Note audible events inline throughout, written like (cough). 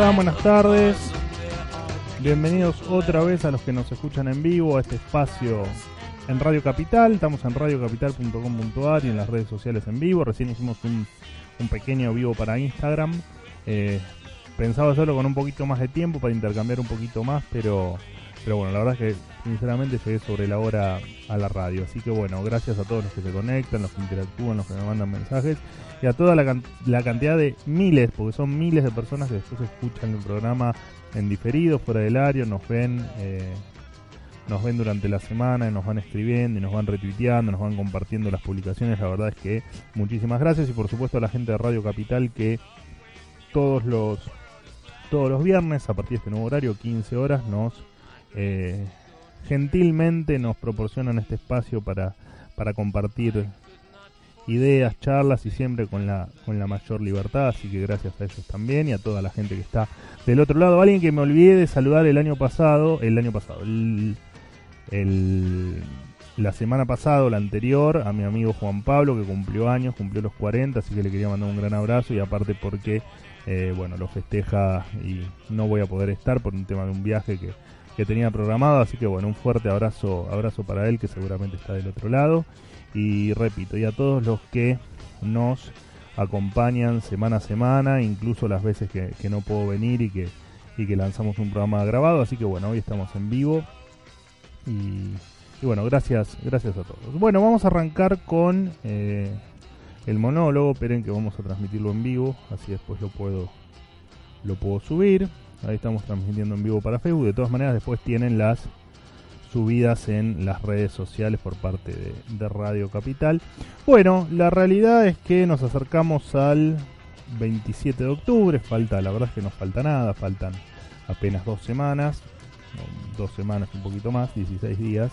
Buenas tardes. Bienvenidos otra vez a los que nos escuchan en vivo a este espacio en Radio Capital. Estamos en radiocapital.com.ar y en las redes sociales en vivo. Recién hicimos un, un pequeño vivo para Instagram. Eh, pensaba hacerlo con un poquito más de tiempo para intercambiar un poquito más, pero, pero bueno, la verdad es que sinceramente llegué sobre la hora a la radio. Así que bueno, gracias a todos los que se conectan, los que interactúan, los que me mandan mensajes y a toda la, la cantidad de miles, porque son miles de personas que después escuchan el programa en diferido, fuera del área, nos ven, eh, nos ven durante la semana, y nos van escribiendo y nos van retuiteando, nos van compartiendo las publicaciones. La verdad es que muchísimas gracias y por supuesto a la gente de Radio Capital que todos los todos los viernes a partir de este nuevo horario, 15 horas, nos eh, gentilmente nos proporcionan este espacio para, para compartir ideas, charlas y siempre con la, con la mayor libertad, así que gracias a ellos también y a toda la gente que está del otro lado. Alguien que me olvidé de saludar el año pasado, el año pasado, el, la semana pasada, la anterior, a mi amigo Juan Pablo que cumplió años, cumplió los 40, así que le quería mandar un gran abrazo y aparte porque, eh, bueno, lo festeja y no voy a poder estar por un tema de un viaje que, que tenía programado, así que bueno, un fuerte abrazo, abrazo para él que seguramente está del otro lado. Y repito, y a todos los que nos acompañan semana a semana, incluso las veces que, no puedo venir y que, y que lanzamos un programa grabado. Así que bueno, hoy estamos en vivo. Y, bueno, gracias, gracias a todos. Bueno, vamos a arrancar con eh, el monólogo. Esperen que vamos a transmitirlo en vivo, así después lo puedo, lo puedo subir. Ahí estamos transmitiendo en vivo para Facebook. De todas maneras, después tienen las subidas en las redes sociales por parte de, Radio Capital. Bueno, la realidad es que nos acercamos al 27 de octubre, falta, la verdad es que no falta nada, faltan apenas dos semanas, dos semanas un poquito más, 16 días,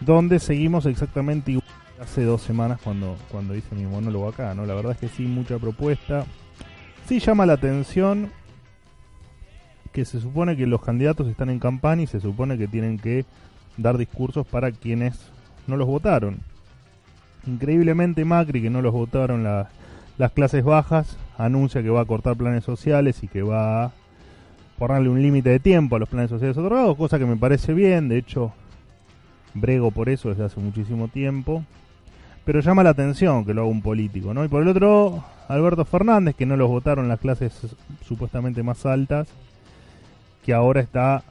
donde seguimos exactamente igual hace dos semanas cuando, cuando hice mi monólogo acá, ¿no? La verdad es que sí, mucha propuesta. Sí llama la atención que se supone que los candidatos están en campaña y se supone que tienen que dar discursos para quienes no los votaron. Increíblemente Macri, que no los votaron las clases bajas, anuncia que va a cortar planes sociales y que va a ponerle un límite de tiempo a los planes sociales otorgados, cosa que me parece bien, de hecho brego por eso desde hace muchísimo tiempo. Pero llama la atención que lo haga un político, ¿no? Y por el otro, Alberto Fernández, que no los votaron las clases supuestamente más altas, que ahora está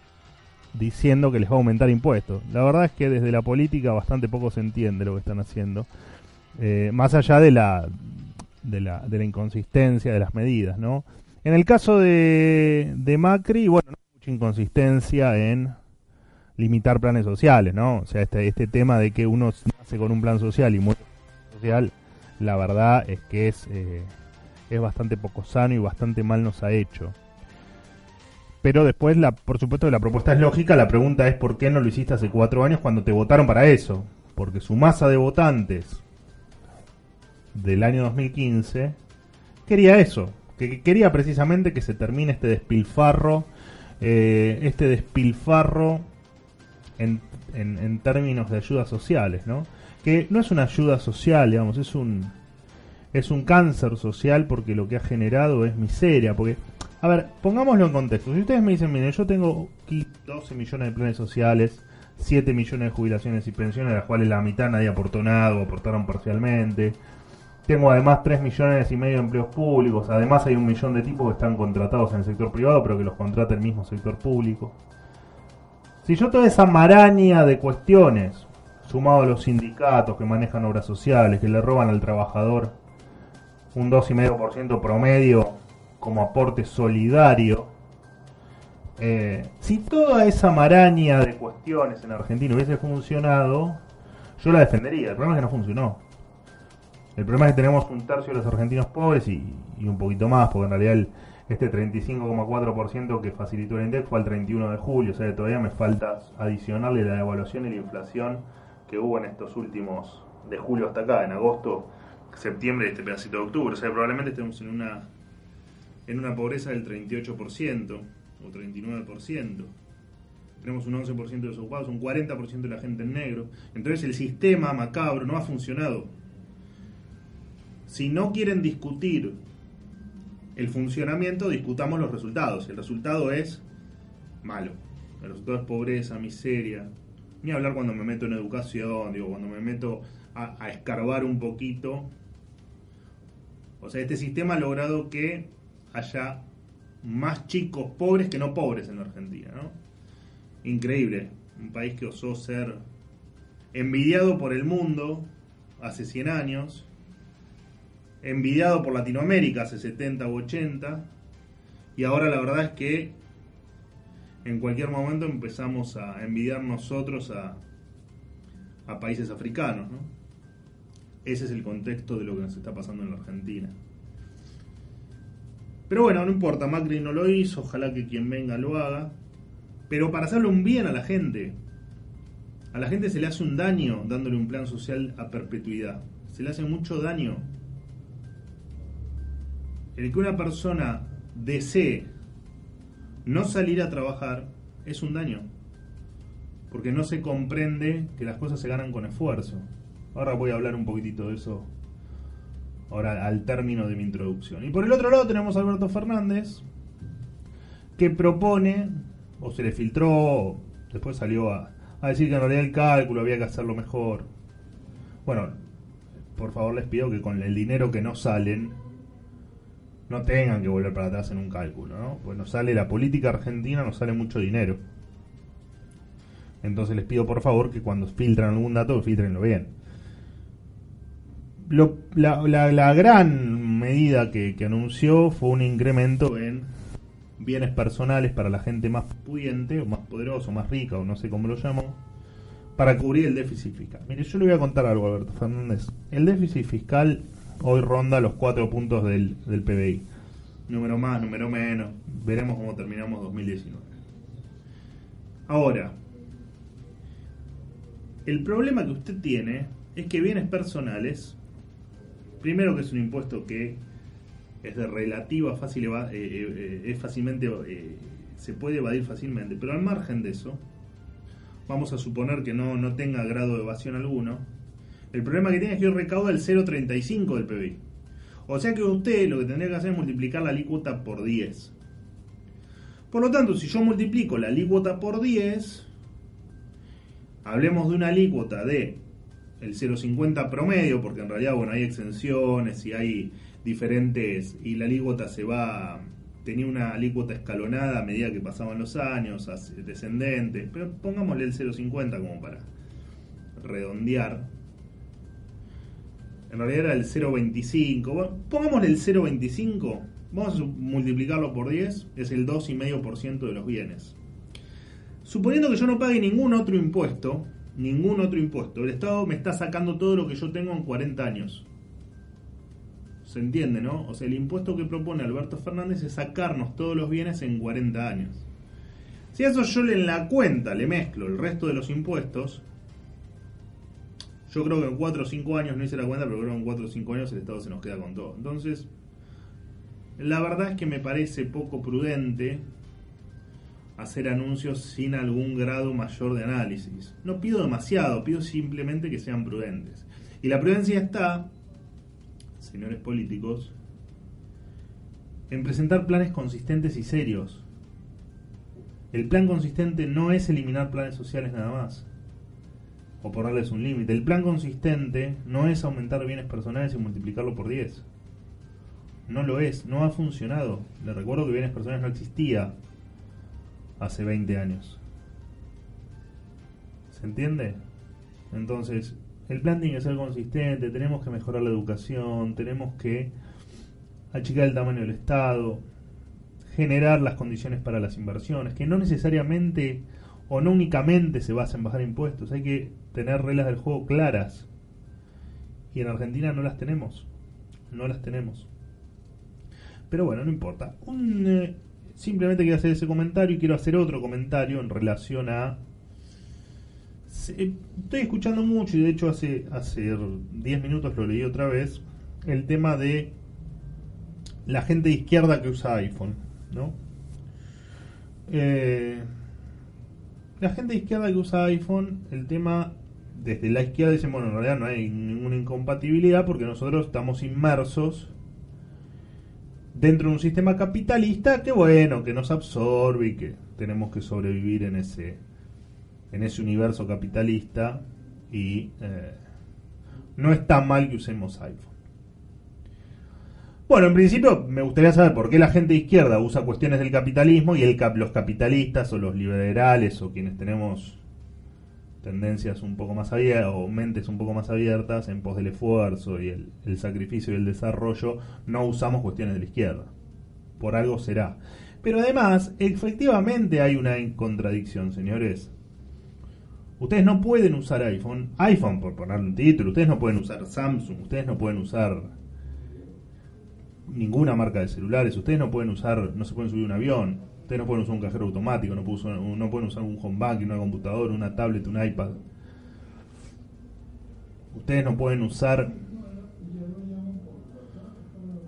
diciendo que les va a aumentar impuestos. La verdad es que desde la política bastante poco se entiende lo que están haciendo, eh, más allá de la, de la, de la inconsistencia de las medidas, ¿no? En el caso de, de Macri, bueno, no hay mucha inconsistencia en limitar planes sociales, ¿no? O sea, este, este tema de que uno nace con un plan social y muere social, la verdad es que es, eh, es bastante poco sano y bastante mal nos ha hecho. Pero después, la, por supuesto, la propuesta es lógica. La pregunta es por qué no lo hiciste hace cuatro años cuando te votaron para eso. Porque su masa de votantes del año 2015 quería eso. Que, quería precisamente que se termine este despilfarro. Eh, este despilfarro en, en, en, términos de ayudas sociales, ¿no? Que no es una ayuda social, digamos, es un es un cáncer social porque lo que ha generado es miseria, porque a ver, pongámoslo en contexto. Si ustedes me dicen, miren, yo tengo 12 millones de planes sociales, 7 millones de jubilaciones y pensiones, de las cuales la mitad nadie aportó nada o aportaron parcialmente. Tengo además 3 millones y medio de empleos públicos. Además hay un millón de tipos que están contratados en el sector privado, pero que los contrata el mismo sector público. Si yo toda esa maraña de cuestiones, sumado a los sindicatos que manejan obras sociales, que le roban al trabajador un 2,5% promedio como aporte solidario, eh, si toda esa maraña de cuestiones en Argentina hubiese funcionado, yo la defendería. El problema es que no funcionó. El problema es que tenemos un tercio de los argentinos pobres y, un poquito más, porque en realidad este 35,4% que facilitó el INDEX fue el 31 de julio, o sea todavía me falta adicionarle la devaluación y la inflación que hubo en estos últimos, de julio hasta acá, en agosto, septiembre y este pedacito de octubre. O sea, probablemente estemos en una en una pobreza del 38% o 39%. Tenemos un 11% de desocupados, un 40% de la gente en negro. Entonces el sistema macabro no ha funcionado. Si no quieren discutir el funcionamiento discutamos los resultados. El resultado es malo. El resultado es pobreza, miseria. Ni hablar cuando me meto en educación, digo, cuando me meto a, a escarbar un poquito. O sea, este sistema ha logrado que haya más chicos pobres que no pobres en la Argentina, ¿no? Increíble. Un país que osó ser envidiado por el mundo hace 100 años, envidiado por Latinoamérica hace 70 u 80, y ahora la verdad es que en cualquier momento empezamos a envidiar nosotros a, a países africanos. ¿no? Ese es el contexto de lo que nos está pasando en la Argentina. Pero bueno, no importa, Macri no lo hizo, ojalá que quien venga lo haga. Pero para hacerle un bien a la gente, a la gente se le hace un daño dándole un plan social a perpetuidad. Se le hace mucho daño. El que una persona desee no salir a trabajar es un daño. Porque no se comprende que las cosas se ganan con esfuerzo. Ahora voy a hablar un poquitito de eso ahora al término de mi introducción. Y por el otro lado tenemos a Alberto Fernández, que propone, o se le filtró, después salió a, a decir que en realidad el cálculo había que hacerlo mejor. Bueno, por favor les pido que con el dinero que no salen, no tengan que volver para atrás en un cálculo, ¿no? Pues nos sale la política argentina, nos sale mucho dinero. Entonces les pido por favor que cuando filtran algún dato, filtrenlo bien. La, gran medida que, anunció fue un incremento en bienes personales para la gente más pudiente, o más poderosa, o más rica, o no sé cómo lo llamo, para cubrir el déficit fiscal. Mire, yo le voy a contar algo, Alberto Fernández. El déficit fiscal hoy ronda los cuatro puntos del, del PBI. Número más, número menos. Veremos cómo terminamos 2019. Ahora, el problema que usted tiene es que bienes personales, primero que es un impuesto que es de relativa fácil, eh, eh, eh, es fácilmente, se puede evadir fácilmente, pero al margen de eso, vamos a suponer que no, no tenga grado de evasión alguno, el problema que tiene es que hoy recauda el 0,35 del PBI. O sea que usted lo que tendría que hacer es multiplicar la alícuota por 10. Por lo tanto, si yo multiplico la alícuota por 10, hablemos de una alícuota de el 0,50 promedio, porque en realidad bueno, hay exenciones y hay diferentes y la alícuota se va tenía una alícuota escalonada a medida que pasaban los años, descendente, pero pongámosle el 0,50 como para redondear. En realidad era el 0,25. pongámosle el 0,25. Vamos a multiplicarlo por 10. Es el 2,5% de los bienes. Suponiendo que yo no pague ningún otro impuesto, ningún otro impuesto, el Estado me está sacando todo lo que yo tengo en 40 años. ¿Se entiende, no? O sea, el impuesto que propone Alberto Fernández es sacarnos todos los bienes en 40 años. Si a eso yo en la cuenta le mezclo el resto de los impuestos, yo creo que en 4 o 5 años, no hice la cuenta, pero creo que en 4 o 5 años el Estado se nos queda con todo. Entonces, la verdad es que me parece poco prudente hacer anuncios sin algún grado mayor de análisis. No pido demasiado, pido simplemente que sean prudentes. Y la prudencia está señores políticos, en presentar planes consistentes y serios. El plan consistente no es eliminar planes sociales nada más, o ponerles un límite. El plan consistente no es aumentar bienes personales y multiplicarlo por 10. No lo es, no ha funcionado. Le recuerdo que bienes personales no existía hace 20 años. ¿Se entiende? Entonces, el plan tiene que ser consistente, tenemos que mejorar la educación, tenemos que achicar el tamaño del Estado, generar las condiciones para las inversiones, que no necesariamente o no únicamente se basa en bajar impuestos, hay que tener reglas del juego claras. Y en Argentina no las tenemos, no las tenemos. Pero bueno, no importa. Eh, simplemente quiero hacer ese comentario y quiero hacer otro comentario en relación a estoy escuchando mucho y de hecho hace hace 10 minutos lo leí otra vez el tema de la gente de izquierda que usa iPhone, ¿no? Eh, la gente de izquierda que usa iPhone, el tema desde la izquierda dicen, bueno, en realidad no hay ninguna incompatibilidad porque nosotros estamos inmersos dentro de un sistema capitalista que bueno, que nos absorbe y que tenemos que sobrevivir en ese en ese universo capitalista y eh, no está mal que usemos iPhone. Bueno, en principio me gustaría saber por qué la gente de izquierda usa cuestiones del capitalismo y los capitalistas o los liberales o quienes tenemos tendencias un poco más abiertas o mentes un poco más abiertas en pos del esfuerzo y el, sacrificio y el desarrollo, no usamos cuestiones de la izquierda. Por algo será. Pero además, efectivamente hay una contradicción, señores. Ustedes no pueden usar iPhone, iPhone por ponerle un título, ustedes no pueden usar Samsung, ustedes no pueden usar ninguna marca de celulares. Ustedes no pueden usar, no se pueden subir un avión. Ustedes no pueden usar un cajero automático, no, pueden usar un home bank, una computadora, una tablet, un iPad. Ustedes no pueden usar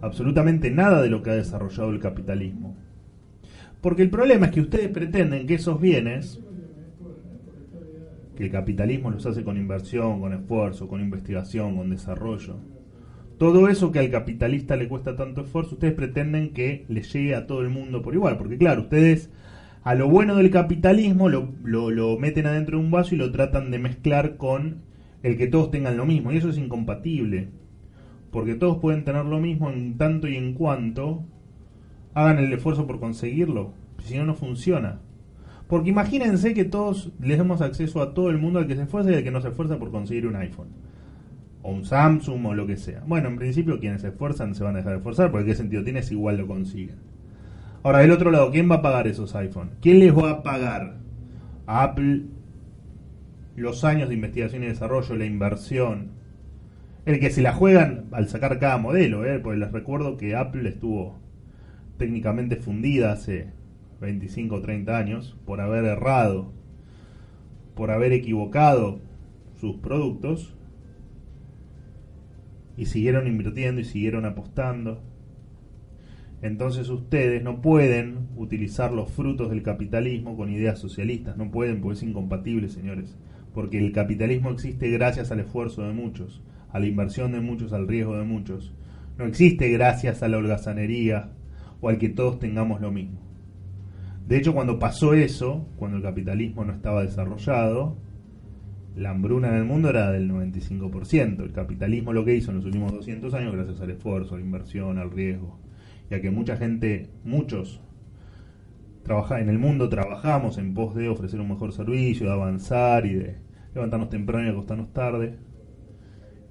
absolutamente nada de lo que ha desarrollado el capitalismo. Porque el problema es que ustedes pretenden que esos bienes, que el capitalismo los hace con inversión, con esfuerzo, con investigación, con desarrollo, todo eso que al capitalista le cuesta tanto esfuerzo, ustedes pretenden que le llegue a todo el mundo por igual, porque claro, ustedes a lo bueno del capitalismo lo, lo, meten adentro de un vaso y lo tratan de mezclar con el que todos tengan lo mismo, y eso es incompatible, porque todos pueden tener lo mismo en tanto y en cuanto hagan el esfuerzo por conseguirlo, si no, no funciona. Porque imagínense que todos les demos acceso a todo el mundo al que se esfuerza y al que no se esfuerza por conseguir un iPhone o un Samsung o lo que sea. Bueno, en principio quienes se esfuerzan se van a dejar de esforzar, porque qué sentido tiene si igual lo consiguen. Ahora, del otro lado, ¿quién va a pagar esos iPhone? ¿Quién les va a pagar? A Apple los años de investigación y desarrollo, la inversión. El que se la juegan al sacar cada modelo, ¿eh? porque les recuerdo que Apple estuvo técnicamente fundida hace 25 o 30 años por haber errado, por haber equivocado sus productos y siguieron invirtiendo y siguieron apostando. Entonces ustedes no pueden utilizar los frutos del capitalismo con ideas socialistas, no pueden porque es incompatible, señores, porque el capitalismo existe gracias al esfuerzo de muchos, a la inversión de muchos, al riesgo de muchos. No existe gracias a la holgazanería o al que todos tengamos lo mismo. De hecho, cuando pasó eso, cuando el capitalismo no estaba desarrollado, la hambruna en el mundo era del 95%. El capitalismo lo que hizo en los últimos 200 años, gracias al esfuerzo, a la inversión, al riesgo, y a que mucha gente, muchos, trabaja, en el mundo trabajamos en pos de ofrecer un mejor servicio, de avanzar y de levantarnos temprano y acostarnos tarde.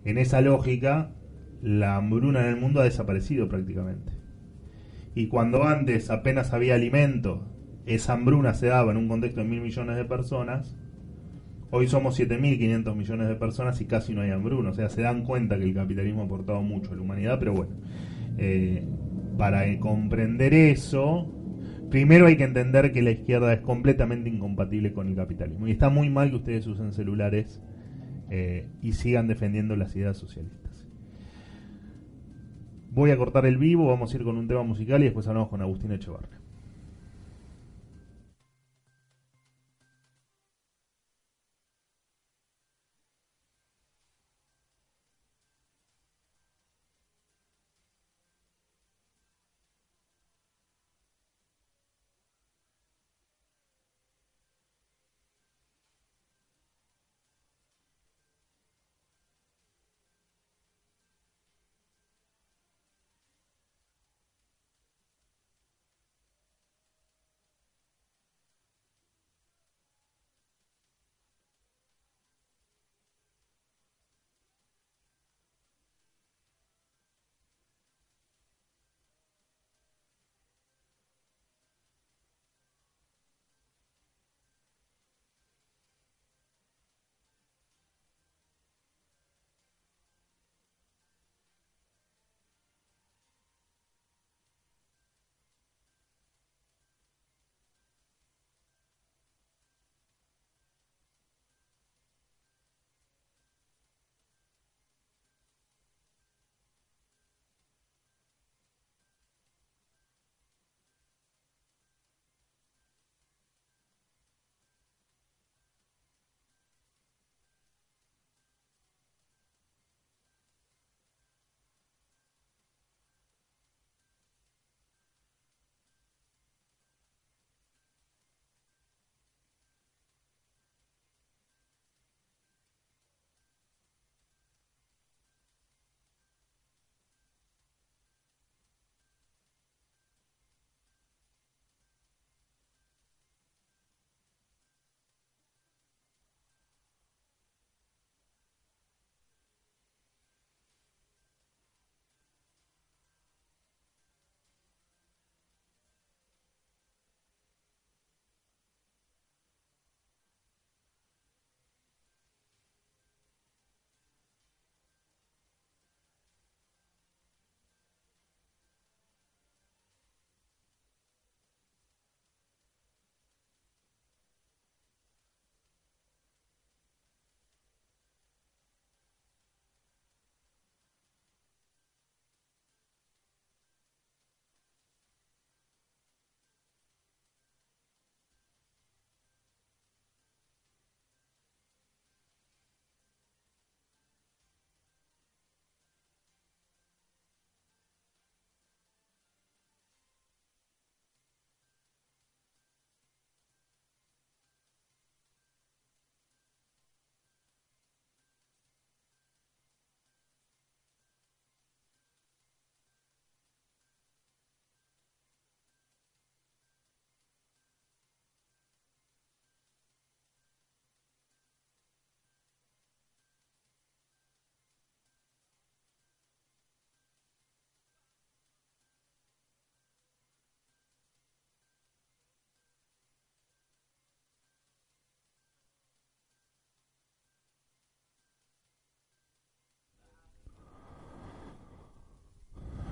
En esa lógica, la hambruna en el mundo ha desaparecido prácticamente. Y cuando antes apenas había alimento, esa hambruna se daba en un contexto de mil millones de personas, Hoy somos 7.500 millones de personas y casi no hay hambruna. O sea, se dan cuenta que el capitalismo ha aportado mucho a la humanidad, pero bueno, eh, para comprender eso, primero hay que entender que la izquierda es completamente incompatible con el capitalismo. Y está muy mal que ustedes usen celulares eh, y sigan defendiendo las ideas socialistas. Voy a cortar el vivo, vamos a ir con un tema musical y después hablamos con Agustín Echevarria.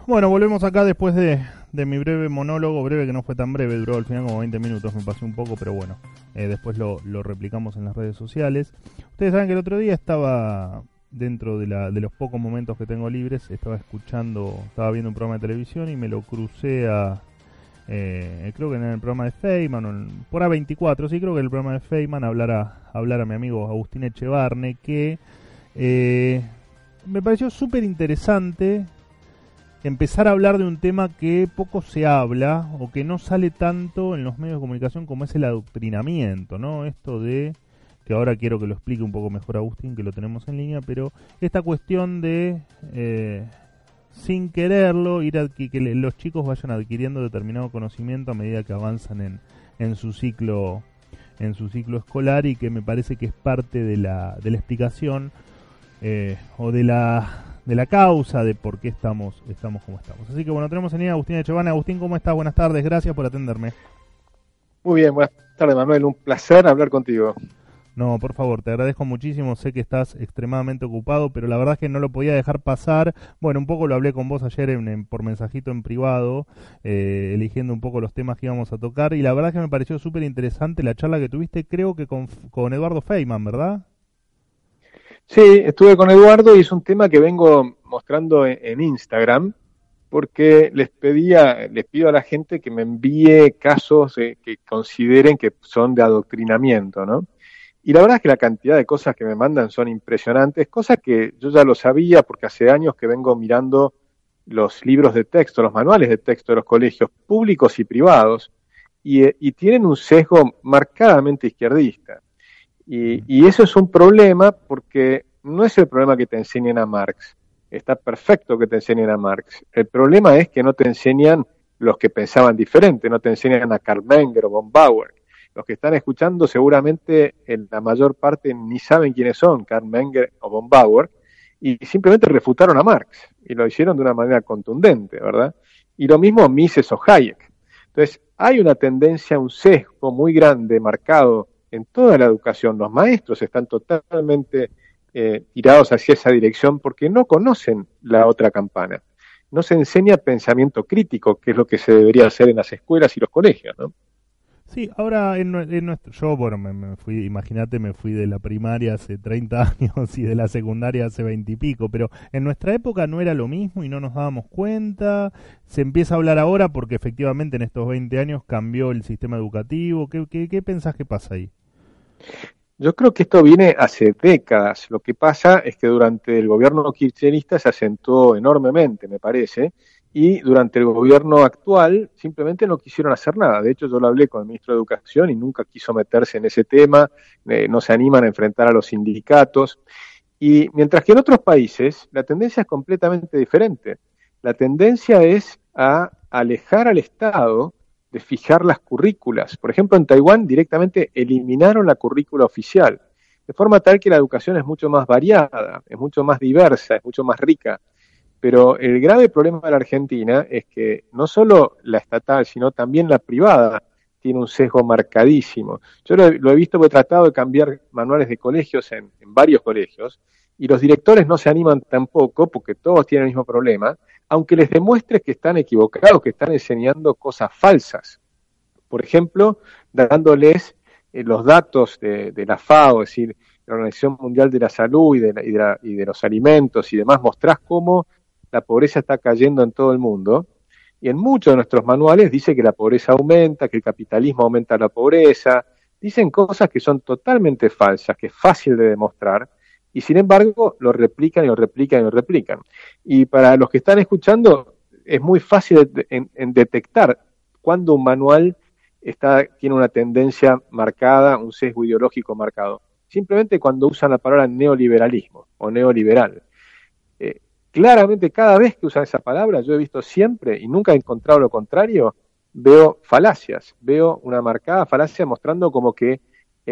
Bueno, volvemos acá después de, mi breve monólogo, breve que no fue tan breve, duró al final como 20 minutos, me pasé un poco, pero bueno, eh, después lo, replicamos en las redes sociales. Ustedes saben que el otro día estaba dentro de, la, de los pocos momentos que tengo libres, estaba escuchando, estaba viendo un programa de televisión y me lo crucé a, eh, creo que en el programa de Feynman, por A24, sí, creo que en el programa de Feynman hablar hablar a mi amigo Agustín Echevarne, que eh, me pareció súper interesante empezar a hablar de un tema que poco se habla o que no sale tanto en los medios de comunicación como es el adoctrinamiento, ¿no? Esto de que ahora quiero que lo explique un poco mejor Agustín, que lo tenemos en línea, pero esta cuestión de eh, sin quererlo, ir a, que, los chicos vayan adquiriendo determinado conocimiento a medida que avanzan en, en su ciclo en su ciclo escolar y que me parece que es parte de la, de la explicación eh, o de la de la causa de por qué estamos estamos como estamos. Así que bueno, tenemos en línea a Agustín Echevana. Agustín, ¿cómo estás? Buenas tardes, gracias por atenderme. Muy bien, buenas tardes Manuel, un placer hablar contigo. No, por favor, te agradezco muchísimo. Sé que estás extremadamente ocupado, pero la verdad es que no lo podía dejar pasar. Bueno, un poco lo hablé con vos ayer en, por mensajito en privado, eh, eligiendo un poco los temas que íbamos a tocar. Y la verdad es que me pareció súper interesante la charla que tuviste, creo que con, con Eduardo Feynman, ¿verdad? Sí, estuve con Eduardo y es un tema que vengo mostrando en, Instagram porque les pedía, les pido a la gente que me envíe casos que consideren que son de adoctrinamiento, ¿no? Y la verdad es que la cantidad de cosas que me mandan son impresionantes, cosas que yo ya lo sabía porque hace años que vengo mirando los libros de texto, los manuales de texto de los colegios públicos y privados, y, tienen un sesgo marcadamente izquierdista. Y, y, eso es un problema porque no es el problema que te enseñen a Marx. Está perfecto que te enseñen a Marx. El problema es que no te enseñan los que pensaban diferente, no te enseñan a Karl Menger o von Bauer los que están escuchando seguramente en la mayor parte ni saben quiénes son, Karl Menger o von Bauer, y simplemente refutaron a Marx, y lo hicieron de una manera contundente, ¿verdad? Y lo mismo Mises o Hayek. Entonces, hay una tendencia, un sesgo muy grande marcado en toda la educación. Los maestros están totalmente eh, tirados hacia esa dirección porque no conocen la otra campana. No se enseña pensamiento crítico, que es lo que se debería hacer en las escuelas y los colegios, ¿no? Sí, ahora en, nuestro, yo, bueno, me, fui, imagínate, me fui de la primaria hace 30 (laughs) años y de la secundaria hace 20 y pico, pero en nuestra época no era lo mismo y no nos dábamos cuenta. Se empieza a hablar ahora porque efectivamente en estos 20 años cambió el sistema educativo. ¿Qué, qué, qué pensás que pasa ahí? Yo creo que esto viene hace décadas. Lo que pasa es que durante el gobierno kirchnerista se acentuó enormemente, me parece, y durante el gobierno actual simplemente no quisieron hacer nada. De hecho, yo lo hablé con el ministro de Educación y nunca quiso meterse en ese tema, eh, no se animan a enfrentar a los sindicatos. Y mientras que en otros países la tendencia es completamente diferente. La tendencia es a alejar al Estado de fijar las currículas. Por ejemplo, en Taiwán directamente eliminaron la currícula oficial, de forma tal que la educación es mucho más variada, es mucho más diversa, es mucho más rica. Pero el grave problema de la Argentina es que no solo la estatal, sino también la privada tiene un sesgo marcadísimo. Yo lo, he visto he tratado de cambiar manuales de colegios en, varios colegios y los directores no se animan tampoco porque todos tienen el mismo problema, aunque les demuestres que están equivocados, que están enseñando cosas falsas. Por ejemplo, dándoles eh, los datos de, la FAO, es decir, la Organización Mundial de la Salud y de, y de los alimentos y demás, mostrás cómo la pobreza está cayendo en todo el mundo. Y en muchos de nuestros manuales dice que la pobreza aumenta, que el capitalismo aumenta la pobreza. Dicen cosas que son totalmente falsas, que es fácil de demostrar, y sin embargo lo replican y lo replican y lo replican. Y para los que están escuchando, es muy fácil en, detectar cuando un manual está, tiene una tendencia marcada, un sesgo ideológico marcado. Simplemente cuando usan la palabra neoliberalismo o neoliberal claramente cada vez que usan esa palabra, yo he visto siempre y nunca he encontrado lo contrario, veo falacias, veo una marcada falacia mostrando como que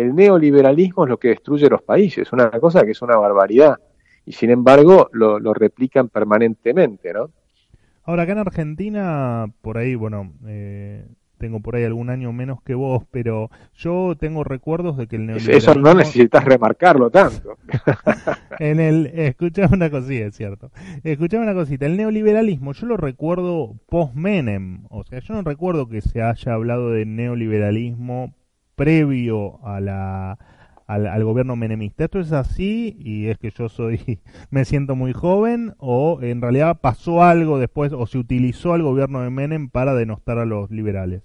el neoliberalismo es lo que destruye los países, una cosa que es una barbaridad, y sin embargo lo, replican permanentemente, ¿no? Ahora, acá en Argentina, por ahí, bueno, eh, tengo por ahí algún año menos que vos, pero yo tengo recuerdos de que el neoliberalismo... Eso no necesitas remarcarlo tanto. (laughs) en el, escuchame una cosita, es cierto. Escuchame una cosita, el neoliberalismo yo lo recuerdo post-Menem, o sea, yo no recuerdo que se haya hablado de neoliberalismo previo a la al, gobierno menemista. ¿Esto es así y es que yo soy, (laughs) me siento muy joven o en realidad pasó algo después o se utilizó al gobierno de Menem para denostar a los liberales?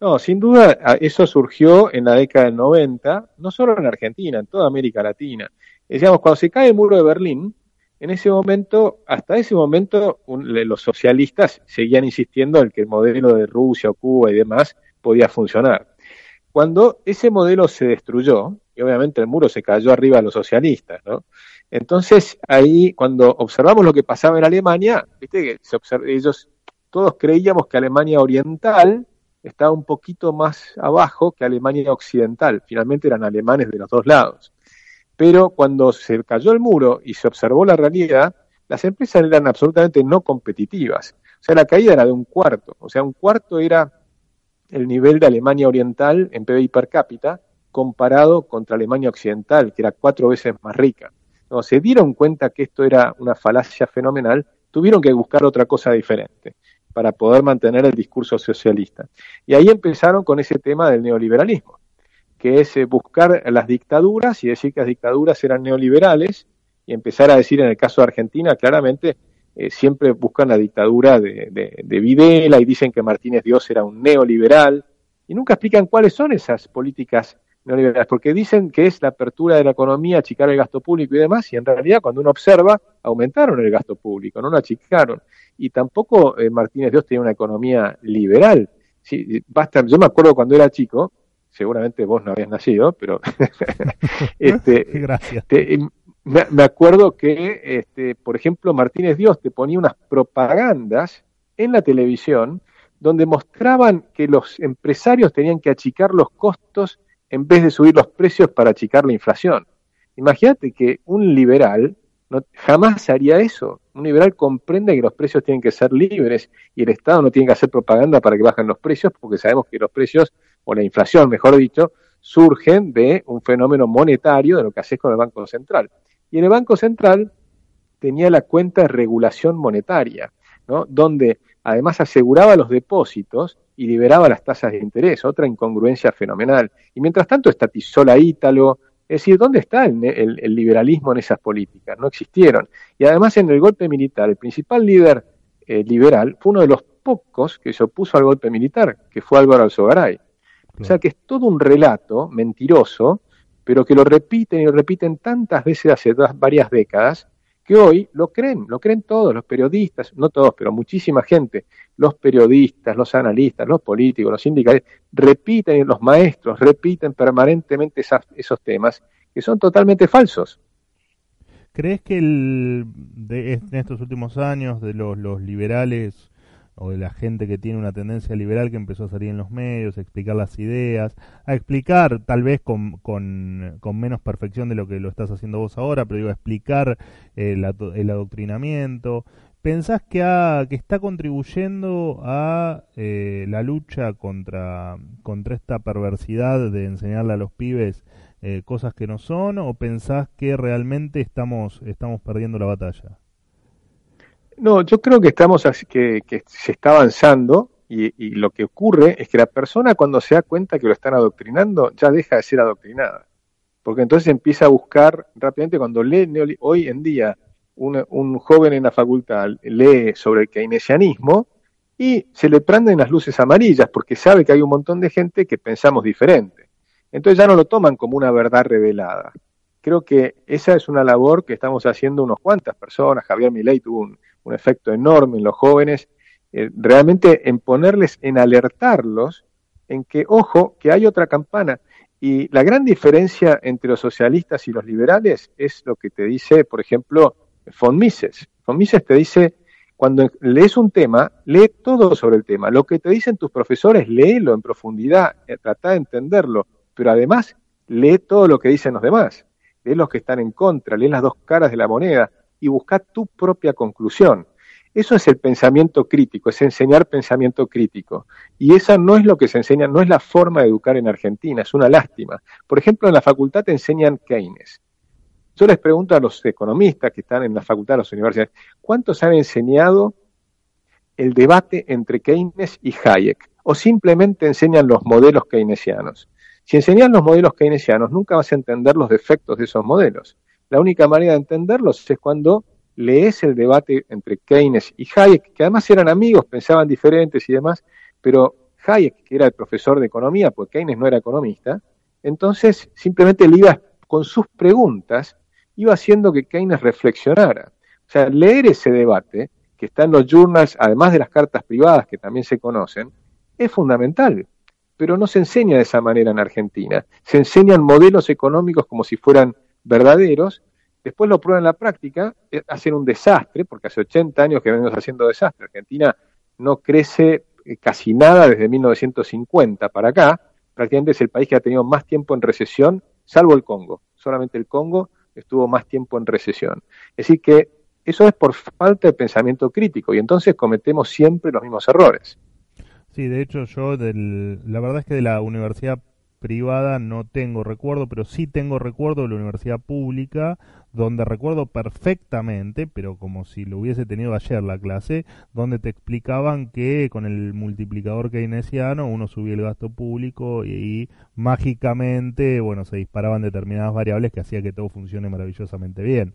No, sin duda eso surgió en la década del 90, no solo en Argentina, en toda América Latina. Decíamos, cuando se cae el muro de Berlín, en ese momento, hasta ese momento, los socialistas seguían insistiendo en que el modelo de Rusia o Cuba y demás podía funcionar. Cuando ese modelo se destruyó, y obviamente el muro se cayó arriba de los socialistas, ¿no? Entonces, ahí, cuando observamos lo que pasaba en Alemania, viste que se ellos, todos creíamos que Alemania Oriental estaba un poquito más abajo que Alemania Occidental. Finalmente eran alemanes de los dos lados. Pero cuando se cayó el muro y se observó la realidad, las empresas eran absolutamente no competitivas. O sea, la caída era de un cuarto. O sea, un cuarto era el nivel de Alemania Oriental en PBI per cápita comparado contra Alemania Occidental, que era cuatro veces más rica. Cuando se dieron cuenta que esto era una falacia fenomenal, tuvieron que buscar otra cosa diferente para poder mantener el discurso socialista. Y ahí empezaron con ese tema del neoliberalismo, que es eh, buscar las dictaduras y decir que las dictaduras eran neoliberales y empezar a decir en el caso de Argentina claramente eh, siempre buscan la dictadura de, de, Videla y dicen que Martínez Dios era un neoliberal y nunca explican cuáles son esas políticas neoliberales, porque dicen que es la apertura de la economía, achicar el gasto público y demás, y en realidad cuando uno observa, aumentaron el gasto público, no lo achicaron. Y tampoco eh, Martínez Dios tenía una economía liberal. Sí, basta, yo me acuerdo cuando era chico, seguramente vos no habías nacido, pero (laughs) (laughs) este, Gracias me, acuerdo que, este, por ejemplo, Martínez Dios te ponía unas propagandas en la televisión donde mostraban que los empresarios tenían que achicar los costos en vez de subir los precios para achicar la inflación. Imagínate que un liberal no, jamás haría eso. Un liberal comprende que los precios tienen que ser libres y el Estado no tiene que hacer propaganda para que bajen los precios porque sabemos que los precios, o la inflación, mejor dicho, surgen de un fenómeno monetario de lo que haces con el Banco Central. Y en el Banco Central tenía la cuenta de regulación monetaria, ¿no? donde además aseguraba los depósitos y liberaba las tasas de interés, otra incongruencia fenomenal. Y mientras tanto estatizó la Ítalo, es decir, ¿dónde está el, liberalismo en esas políticas? No existieron. Y además en el golpe militar, el principal líder eh, liberal fue uno de los pocos que se opuso al golpe militar, que fue Álvaro Alzogaray. O sea que es todo un relato mentiroso pero que lo repiten y lo repiten tantas veces hace varias décadas que hoy lo creen, lo creen todos, los periodistas, no todos, pero muchísima gente, los periodistas, los analistas, los políticos, los sindicales, repiten, los maestros repiten permanentemente esos temas que son totalmente falsos. ¿Crees que el, de, en estos últimos años de los liberales o de la gente que tiene una tendencia liberal que empezó a salir en los medios, a explicar las ideas, a explicar tal vez con, con, menos perfección de lo que lo estás haciendo vos ahora, pero digo, a explicar eh, el adoctrinamiento. ¿Pensás que, ha, que está contribuyendo a eh, la lucha contra, contra esta perversidad de enseñarle a los pibes eh, cosas que no son o pensás que realmente estamos, estamos perdiendo la batalla? No, yo creo que estamos así, que, se está avanzando y, lo que ocurre es que la persona cuando se da cuenta que lo están adoctrinando ya deja de ser adoctrinada. Porque entonces empieza a buscar rápidamente cuando lee hoy en día un, joven en la facultad lee sobre el keynesianismo y se le prenden las luces amarillas porque sabe que hay un montón de gente que pensamos diferente. Entonces ya no lo toman como una verdad revelada. Creo que esa es una labor que estamos haciendo unos cuantas personas. Javier Milei tuvo un, un efecto enorme en los jóvenes, eh, realmente en ponerles, en alertarlos, en que, ojo, que hay otra campana. Y la gran diferencia entre los socialistas y los liberales es lo que te dice, por ejemplo, von Mises. Von Mises te dice, cuando lees un tema, lee todo sobre el tema. Lo que te dicen tus profesores, léelo en profundidad, eh, trata de entenderlo, pero además lee todo lo que dicen los demás. Lee los que están en contra, lee las dos caras de la moneda y busca tu propia conclusión. Eso es el pensamiento crítico, es enseñar pensamiento crítico. Y esa no es lo que se enseña, no es la forma de educar en Argentina, es una lástima. Por ejemplo, en la facultad te enseñan Keynes. Yo les pregunto a los economistas que están en la facultad de las universidades, ¿cuántos han enseñado el debate entre Keynes y Hayek? ¿O simplemente enseñan los modelos keynesianos? Si enseñan los modelos keynesianos, nunca vas a entender los defectos de esos modelos. La única manera de entenderlos es cuando lees el debate entre Keynes y Hayek, que además eran amigos, pensaban diferentes y demás, pero Hayek, que era el profesor de economía, porque Keynes no era economista, entonces simplemente le iba con sus preguntas, iba haciendo que Keynes reflexionara. O sea, leer ese debate, que está en los journals, además de las cartas privadas que también se conocen, es fundamental. Pero no se enseña de esa manera en Argentina. Se enseñan modelos económicos como si fueran verdaderos después lo prueban en la práctica, eh, hacen un desastre, porque hace 80 años que venimos haciendo desastre. Argentina no crece eh, casi nada desde 1950 para acá, prácticamente es el país que ha tenido más tiempo en recesión, salvo el Congo. Solamente el Congo estuvo más tiempo en recesión. Es decir, que eso es por falta de pensamiento crítico y entonces cometemos siempre los mismos errores. Sí, de hecho yo, del, la verdad es que de la universidad privada no tengo recuerdo, pero sí tengo recuerdo de la universidad pública, donde recuerdo perfectamente, pero como si lo hubiese tenido ayer la clase, donde te explicaban que con el multiplicador keynesiano uno subía el gasto público y, mágicamente, bueno, se disparaban determinadas variables que hacía que todo funcione maravillosamente bien.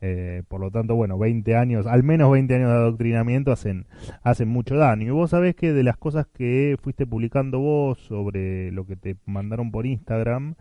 Eh, por lo tanto, bueno, 20 años, al menos 20 años de adoctrinamiento hacen, hacen mucho daño. Y vos sabés que de las cosas que fuiste publicando vos sobre lo que te mandaron por Instagram,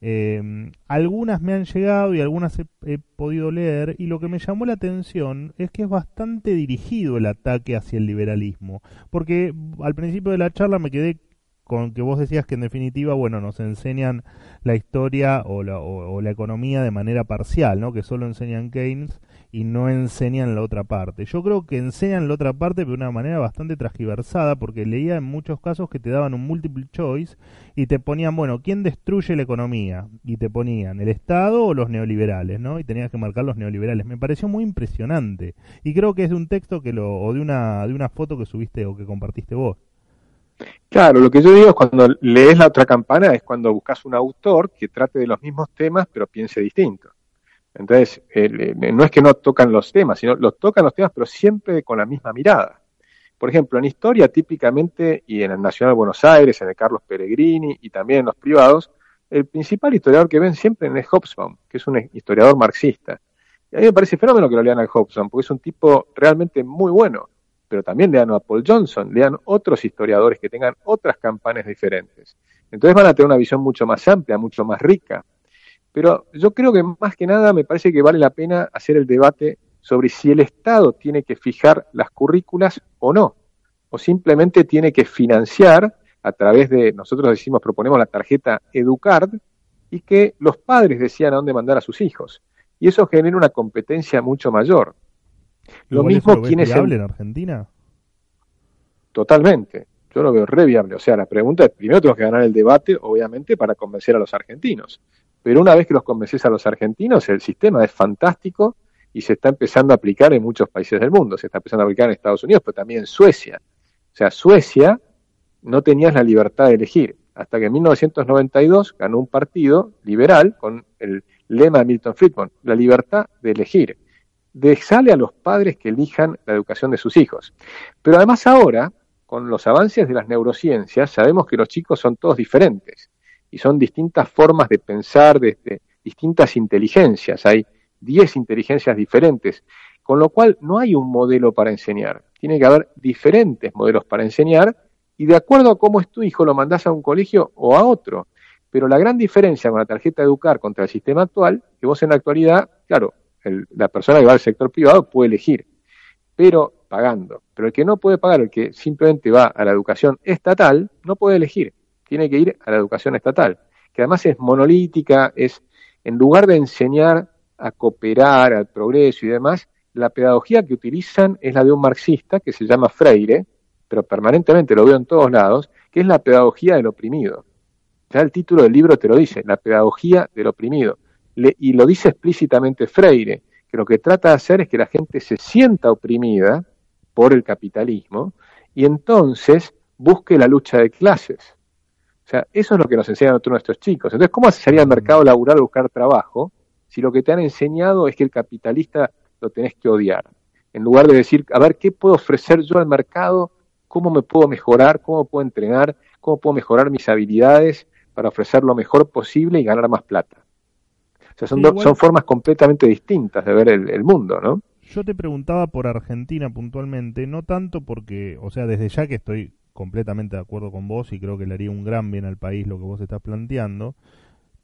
eh, algunas me han llegado y algunas he, he, podido leer y lo que me llamó la atención es que es bastante dirigido el ataque hacia el liberalismo. Porque al principio de la charla me quedé con que vos decías que en definitiva, bueno, nos enseñan la historia o la, o, la economía de manera parcial, ¿no? Que solo enseñan Keynes y no enseñan la otra parte. Yo creo que enseñan la otra parte de una manera bastante transgiversada, porque leía en muchos casos que te daban un multiple choice y te ponían, bueno, ¿quién destruye la economía? Y te ponían el Estado o los neoliberales, ¿no? Y tenías que marcar los neoliberales. Me pareció muy impresionante. Y creo que es de un texto que lo, o de una, de una foto que subiste o que compartiste vos. Claro, lo que yo digo es cuando lees la otra campana es cuando buscas un autor que trate de los mismos temas pero piense distinto. Entonces, no es que no tocan los temas, sino los tocan los temas pero siempre con la misma mirada. Por ejemplo, en historia típicamente, y en el Nacional de Buenos Aires, en el Carlos Peregrini y también en los privados, el principal historiador que ven siempre es Hobsbawm, que es un historiador marxista. Y a mí me parece fenómeno que lo lean a Hobsbawm, porque es un tipo realmente muy bueno pero también lean a Paul Johnson, lean otros historiadores que tengan otras campanas diferentes. Entonces van a tener una visión mucho más amplia, mucho más rica. Pero yo creo que más que nada me parece que vale la pena hacer el debate sobre si el Estado tiene que fijar las currículas o no, o simplemente tiene que financiar a través de, nosotros decimos, proponemos la tarjeta Educard, y que los padres decían a dónde mandar a sus hijos. Y eso genera una competencia mucho mayor. Lo mismo, ¿quién es viable en Argentina? Totalmente. Yo lo veo re viable. O sea, la pregunta es, primero tenemos que ganar el debate, obviamente, para convencer a los argentinos. Pero una vez que los convences a los argentinos, el sistema es fantástico y se está empezando a aplicar en muchos países del mundo. Se está empezando a aplicar en Estados Unidos, pero también en Suecia. O sea, Suecia no tenías la libertad de elegir. Hasta que en 1992 ganó un partido liberal con el lema de Milton Friedman, la libertad de elegir sale a los padres que elijan la educación de sus hijos. Pero además ahora, con los avances de las neurociencias, sabemos que los chicos son todos diferentes y son distintas formas de pensar, de, distintas inteligencias. Hay 10 inteligencias diferentes, con lo cual no hay un modelo para enseñar. Tiene que haber diferentes modelos para enseñar y de acuerdo a cómo es tu hijo lo mandás a un colegio o a otro. Pero la gran diferencia con la tarjeta Educar contra el sistema actual, que vos en la actualidad, claro, la persona que va al sector privado puede elegir, pero pagando. Pero el que no puede pagar, el que simplemente va a la educación estatal, no puede elegir, tiene que ir a la educación estatal, que además es monolítica, es, en lugar de enseñar a cooperar, al progreso y demás, la pedagogía que utilizan es la de un marxista que se llama Freire, pero permanentemente lo veo en todos lados, que es la pedagogía del oprimido. Ya el título del libro te lo dice, la pedagogía del oprimido y lo dice explícitamente Freire, que lo que trata de hacer es que la gente se sienta oprimida por el capitalismo y entonces busque la lucha de clases. O sea, eso es lo que nos enseñan todos nuestros chicos. Entonces, ¿cómo salir al mercado laboral a buscar trabajo si lo que te han enseñado es que el capitalista lo tenés que odiar? En lugar de decir, a ver, ¿qué puedo ofrecer yo al mercado? ¿Cómo me puedo mejorar? ¿Cómo puedo entrenar? ¿Cómo puedo mejorar mis habilidades para ofrecer lo mejor posible y ganar más plata? O sea, son, son formas completamente distintas de ver el, el mundo, ¿no? Yo te preguntaba por Argentina puntualmente, no tanto porque, o sea, desde ya que estoy completamente de acuerdo con vos y creo que le haría un gran bien al país lo que vos estás planteando,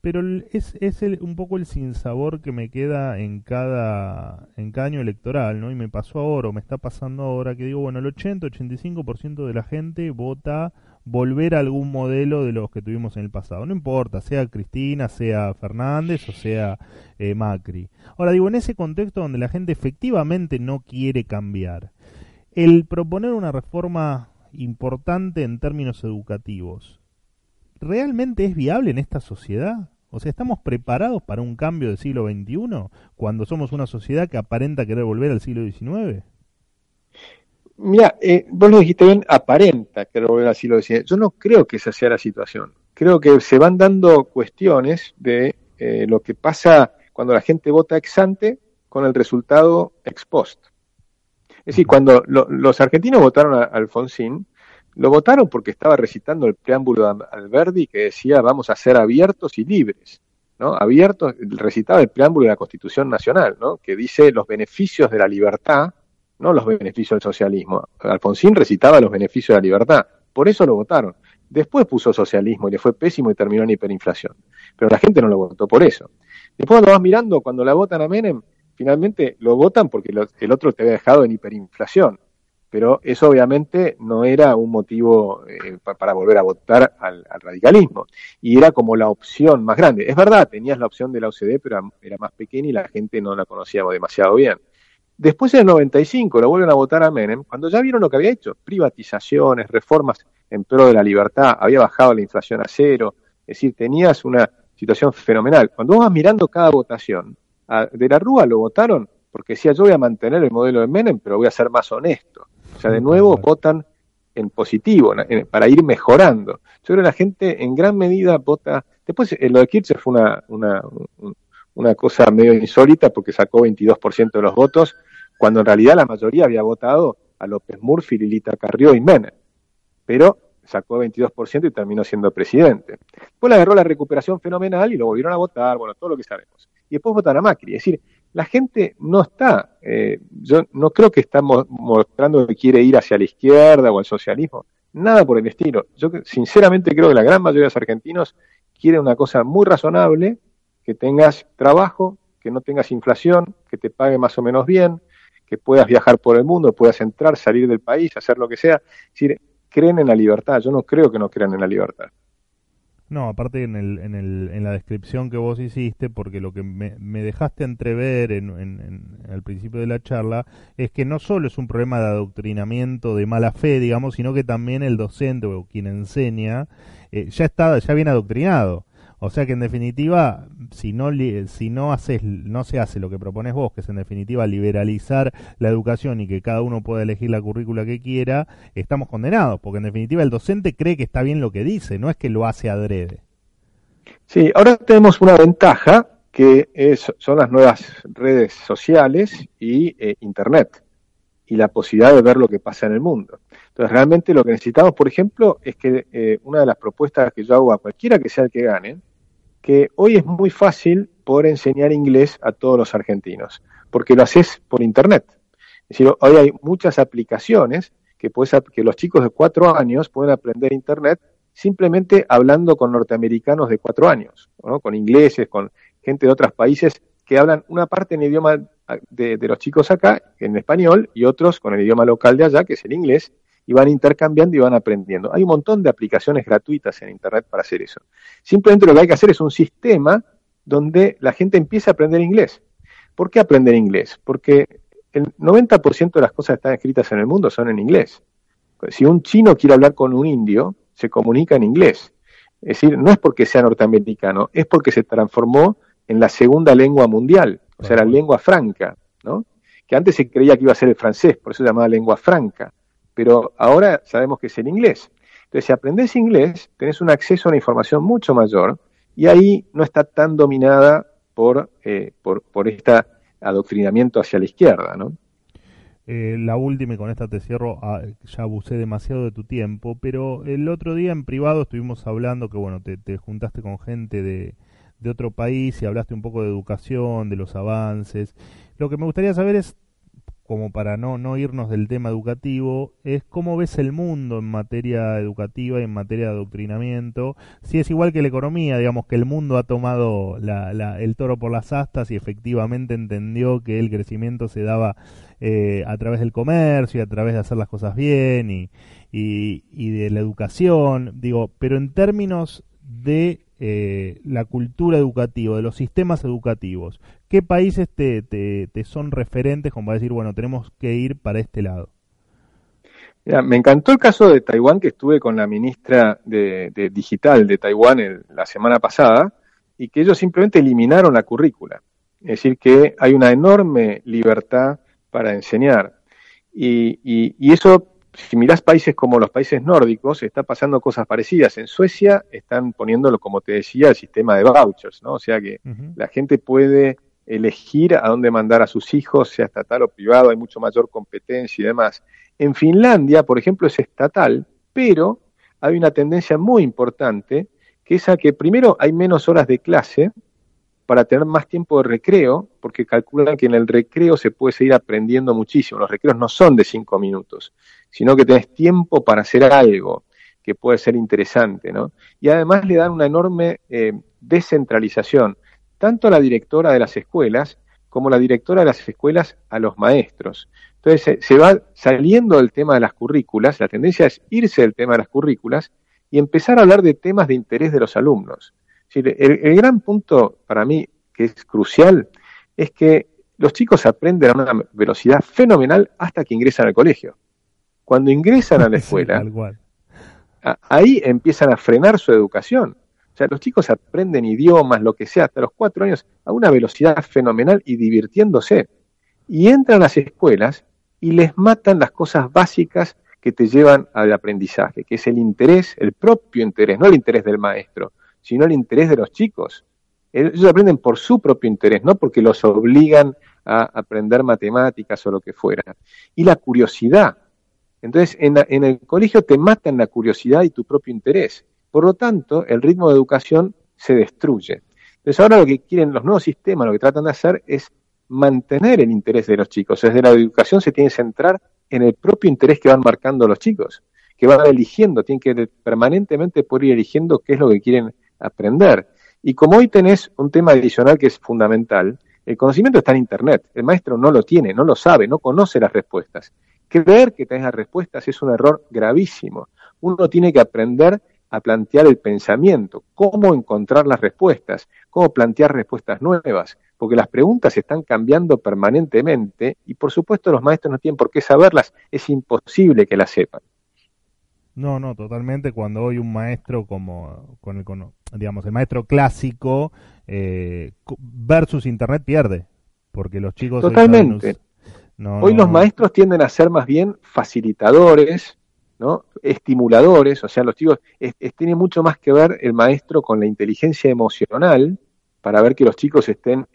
pero es, es el, un poco el sinsabor que me queda en cada, en año electoral, ¿no? Y me pasó ahora, o me está pasando ahora, que digo, bueno, el 80-85% de la gente vota volver a algún modelo de los que tuvimos en el pasado. No importa, sea Cristina, sea Fernández o sea eh, Macri. Ahora digo, en ese contexto donde la gente efectivamente no quiere cambiar, el proponer una reforma importante en términos educativos, ¿realmente es viable en esta sociedad? O sea, ¿estamos preparados para un cambio del siglo XXI cuando somos una sociedad que aparenta querer volver al siglo XIX? Mira, eh, vos lo dijiste bien, aparenta que volver al siglo XIX. Yo no creo que esa sea la situación. Creo que se van dando cuestiones de eh, lo que pasa cuando la gente vota ex ante con el resultado ex post. Es decir, cuando los argentinos votaron a Alfonsín, lo votaron porque estaba recitando el preámbulo de Alberdi que decía vamos a ser abiertos y libres. ¿no? Abiertos, recitaba el preámbulo de la Constitución Nacional, ¿no? que dice los beneficios de la libertad no los beneficios del socialismo. Alfonsín recitaba los beneficios de la libertad, por eso lo votaron. Después puso socialismo y le fue pésimo y terminó en hiperinflación. Pero la gente no lo votó por eso. Después lo vas mirando, cuando la votan a Menem, finalmente lo votan porque el otro te había dejado en hiperinflación. Pero eso obviamente no era un motivo eh, para volver a votar al, radicalismo. Y era como la opción más grande. Es verdad, tenías la opción de la OCDE, pero era más pequeña y la gente no la conocíamos demasiado bien. Después en el 95 lo vuelven a votar a Menem, cuando ya vieron lo que había hecho, privatizaciones, reformas en pro de la libertad, había bajado la inflación a cero, es decir, tenías una situación fenomenal. Cuando vos vas mirando cada votación, de la Rúa lo votaron porque decía yo voy a mantener el modelo de Menem, pero voy a ser más honesto. O sea, de nuevo votan en positivo, para ir mejorando. Yo creo que la gente en gran medida vota. Después, eh, lo de Kirchner fue una, una, una cosa medio insólita porque sacó 22% de los votos, cuando en realidad la mayoría había votado a López Murphy, Lilita Carrió y Menem. Pero sacó 22% y terminó siendo presidente. Después le agarró la recuperación fenomenal y lo volvieron a votar, bueno, todo lo que sabemos. Y después votaron a Macri. Es decir, la gente no está, eh, yo no creo que estamos mostrando que quiere ir hacia la izquierda o al socialismo, nada por el estilo. Yo sinceramente creo que la gran mayoría de los argentinos quiere una cosa muy razonable, que tengas trabajo, que no tengas inflación, que te pague más o menos bien, que puedas viajar por el mundo, puedas entrar, salir del país, hacer lo que sea. Es decir, creen en la libertad. Yo no creo que no crean en la libertad. No, aparte en, el, en, el, en la descripción que vos hiciste, porque lo que me, dejaste entrever en, en, al principio de la charla es que no solo es un problema de adoctrinamiento de mala fe, digamos, sino que también el docente o quien enseña eh, ya está ya bien adoctrinado. O sea que en definitiva, si no, si no, haces, no se hace lo que propones vos, que es en definitiva liberalizar la educación y que cada uno pueda elegir la currícula que quiera, estamos condenados, porque en definitiva el docente cree que está bien lo que dice, no es que lo hace adrede. Sí, ahora tenemos una ventaja que son las nuevas redes sociales y eh, Internet y la posibilidad de ver lo que pasa en el mundo. Entonces, realmente lo que necesitamos, por ejemplo, es que eh, una de las propuestas que yo hago a cualquiera que sea el que gane, que hoy es muy fácil poder enseñar inglés a todos los argentinos, porque lo haces por internet. Es decir, hoy hay muchas aplicaciones que, puedes, que los chicos de cuatro años pueden aprender internet simplemente hablando con norteamericanos de cuatro años, con ingleses, con gente de otros países que hablan una parte en el idioma de, de, los chicos acá, en español, y otros con el idioma local de allá, que es el inglés, y van intercambiando y van aprendiendo. Hay un montón de aplicaciones gratuitas en Internet para hacer eso. Simplemente lo que hay que hacer es un sistema donde la gente empiece a aprender inglés. ¿Por qué aprender inglés? Porque el 90% de las cosas que están escritas en el mundo son en inglés. Si un chino quiere hablar con un indio, se comunica en inglés. Es decir, no es porque sea norteamericano, es porque se transformó en la segunda lengua mundial, o sea, la lengua franca, ¿no? que antes se creía que iba a ser el francés, por eso se llamaba lengua franca, pero ahora sabemos que es el inglés. Entonces, si aprendes inglés, tenés un acceso a una información mucho mayor y ahí no está tan dominada por, eh, por, por este adoctrinamiento hacia la izquierda, ¿no? Eh, la última, y con esta te cierro, ah, ya abusé demasiado de tu tiempo, pero el otro día en privado estuvimos hablando que, bueno, te, te juntaste con gente de, de otro país y hablaste un poco de educación, de los avances. Lo que me gustaría saber es como para no, no irnos del tema educativo, es cómo ves el mundo en materia educativa y en materia de adoctrinamiento. Si es igual que la economía, digamos que el mundo ha tomado el toro por las astas y efectivamente entendió que el crecimiento se daba eh, a través del comercio y a través de hacer las cosas bien y, y, y de la educación. Digo, pero en términos de eh, la cultura educativa, de los sistemas educativos, ¿qué países te, te, son referentes como para decir, bueno, tenemos que ir para este lado? me encantó el caso de Taiwán que estuve con la ministra de, digital de Taiwán la semana pasada y que ellos simplemente eliminaron la currícula. Es decir, que hay una enorme libertad para enseñar. Y, y eso si mirás países como los países nórdicos, está pasando cosas parecidas. En Suecia están poniéndolo, como te decía, el sistema de vouchers, ¿no? O sea que la gente puede elegir a dónde mandar a sus hijos, sea estatal o privado, hay mucho mayor competencia y demás. En Finlandia, por ejemplo, es estatal, pero hay una tendencia muy importante, que es a que primero hay menos horas de clase, para tener más tiempo de recreo, porque calculan que en el recreo se puede seguir aprendiendo muchísimo. Los recreos no son de cinco minutos, sino que tenés tiempo para hacer algo que puede ser interesante, ¿no? Y además le dan una enorme eh, descentralización, tanto a la directora de las escuelas como la directora de las escuelas a los maestros. Entonces se, va saliendo del tema de las currículas, la tendencia es irse del tema de las currículas y empezar a hablar de temas de interés de los alumnos. El, el, gran punto para mí que es crucial es que los chicos aprenden a una velocidad fenomenal hasta que ingresan al colegio. Cuando ingresan a la (laughs) escuela, ahí empiezan a frenar su educación. O sea, los chicos aprenden idiomas, lo que sea, hasta los cuatro años, a una velocidad fenomenal y divirtiéndose. Y entran a las escuelas y les matan las cosas básicas que te llevan al aprendizaje, que es el interés, el propio interés, no el interés del maestro, sino el interés de los chicos. Ellos aprenden por su propio interés, no porque los obligan a aprender matemáticas o lo que fuera. Y la curiosidad. Entonces, en, en el colegio te matan la curiosidad y tu propio interés. Por lo tanto, el ritmo de educación se destruye. Entonces, ahora lo que quieren los nuevos sistemas, lo que tratan de hacer es mantener el interés de los chicos. Desde la educación se tiene que centrar en el propio interés que van marcando los chicos, que van eligiendo, tienen que permanentemente poder ir eligiendo qué es lo que quieren aprender. Y como hoy tenés un tema adicional que es fundamental, el conocimiento está en Internet. El maestro no lo tiene, no lo sabe, no conoce las respuestas. Creer que tenés las respuestas es un error gravísimo. Uno tiene que aprender a plantear el pensamiento, cómo encontrar las respuestas, cómo plantear respuestas nuevas, porque las preguntas están cambiando permanentemente y por supuesto los maestros no tienen por qué saberlas, es imposible que las sepan. No, no, totalmente. Cuando hoy un maestro como con el digamos el maestro clásico eh, versus internet pierde, porque los chicos totalmente. Hoy los maestros tienden a ser más bien facilitadores, ¿no? estimuladores, o sea, los chicos, tiene mucho más que ver el maestro con la inteligencia emocional para ver que los chicos estén,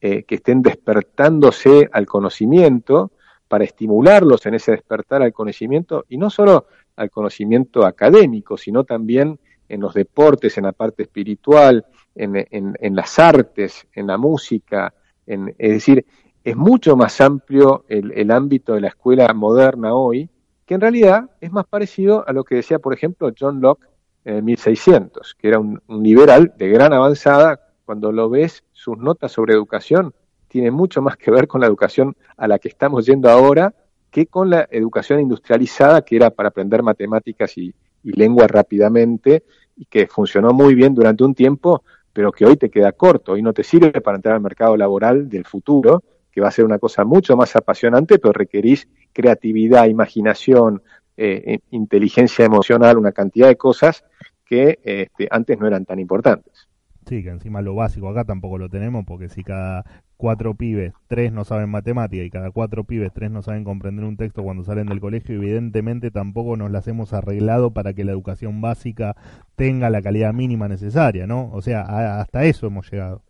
eh, que estén despertándose al conocimiento, para estimularlos en ese despertar al conocimiento, y no solo al conocimiento académico, sino también en los deportes, en la parte espiritual, en, en las artes, en la música, en, es decir, es mucho más amplio el, ámbito de la escuela moderna hoy, que en realidad es más parecido a lo que decía, por ejemplo, John Locke en 1600, que era un, liberal de gran avanzada. Cuando lo ves, sus notas sobre educación tienen mucho más que ver con la educación a la que estamos yendo ahora que con la educación industrializada, que era para aprender matemáticas y, y lengua rápidamente, y que funcionó muy bien durante un tiempo, pero que hoy te queda corto, y no te sirve para entrar al mercado laboral del futuro, que va a ser una cosa mucho más apasionante, pero requerís creatividad, imaginación, eh, eh, inteligencia emocional, una cantidad de cosas que este, antes no eran tan importantes. Sí, que encima lo básico acá tampoco lo tenemos, porque si cada, cuatro pibes, tres no saben matemática y cada cuatro pibes, tres no saben comprender un texto cuando salen del colegio, evidentemente tampoco nos las hemos arreglado para que la educación básica tenga la calidad mínima necesaria, ¿no? O sea, hasta eso hemos llegado.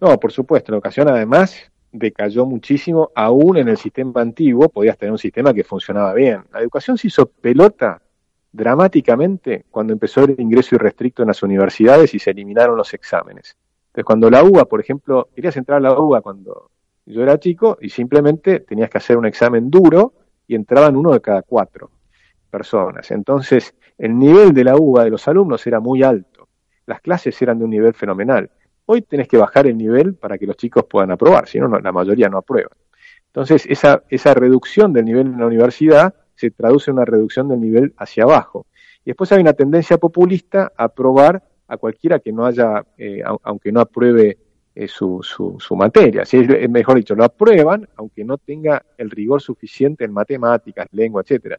No, por supuesto, la educación además decayó muchísimo, aún en el sistema antiguo podías tener un sistema que funcionaba bien. La educación se hizo pelota dramáticamente cuando empezó el ingreso irrestricto en las universidades y se eliminaron los exámenes. Entonces, cuando la UBA, por ejemplo, querías entrar a la UBA cuando yo era chico y simplemente tenías que hacer un examen duro y entraban uno de cada cuatro personas. Entonces, el nivel de la UBA de los alumnos era muy alto. Las clases eran de un nivel fenomenal. Hoy tenés que bajar el nivel para que los chicos puedan aprobar, si no, la mayoría no aprueban. Entonces, esa, esa reducción del nivel en la universidad se traduce en una reducción del nivel hacia abajo. Y después hay una tendencia populista a aprobar a cualquiera que no haya, eh, aunque no apruebe eh, su, su, materia. Si es, mejor dicho, lo aprueban, aunque no tenga el rigor suficiente en matemáticas, lengua, etcétera.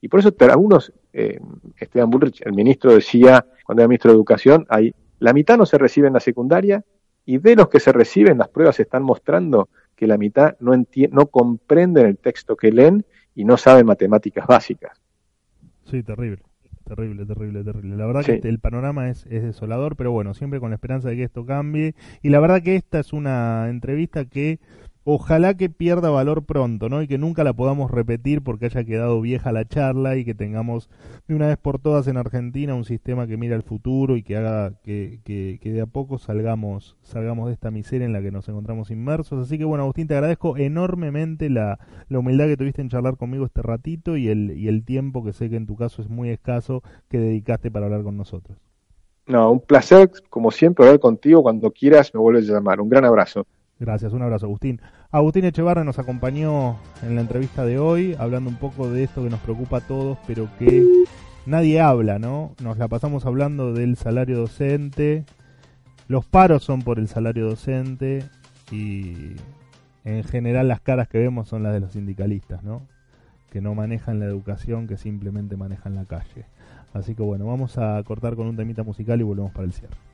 Y por eso algunos, eh, Esteban Bullrich, el ministro decía, cuando era ministro de Educación, hay la mitad no se recibe en la secundaria y de los que se reciben las pruebas están mostrando que la mitad no, no comprenden el texto que leen y no saben matemáticas básicas. Sí, terrible. Terrible, terrible, terrible. La verdad que el panorama es, es desolador, pero bueno, siempre con la esperanza de que esto cambie. Y la verdad que esta es una entrevista que ojalá que pierda valor pronto, ¿no? Y que nunca la podamos repetir porque haya quedado vieja la charla y que tengamos de una vez por todas en Argentina un sistema que mira al futuro y que haga que, que, de a poco salgamos, salgamos de esta miseria en la que nos encontramos inmersos. Así que bueno, Agustín, te agradezco enormemente la, la humildad que tuviste en charlar conmigo este ratito y el, y el tiempo que sé que en tu caso es muy escaso que dedicaste para hablar con nosotros. No, un placer, como siempre, hablar contigo. Cuando quieras me vuelves a llamar. Un gran abrazo. Gracias, un abrazo Agustín. Agustín Echevarra nos acompañó en la entrevista de hoy, hablando un poco de esto que nos preocupa a todos, pero que nadie habla, ¿no? Nos la pasamos hablando del salario docente, los paros son por el salario docente y en general las caras que vemos son las de los sindicalistas, ¿no? Que no manejan la educación, que simplemente manejan la calle. Así que bueno, vamos a cortar con un temita musical y volvemos para el cierre.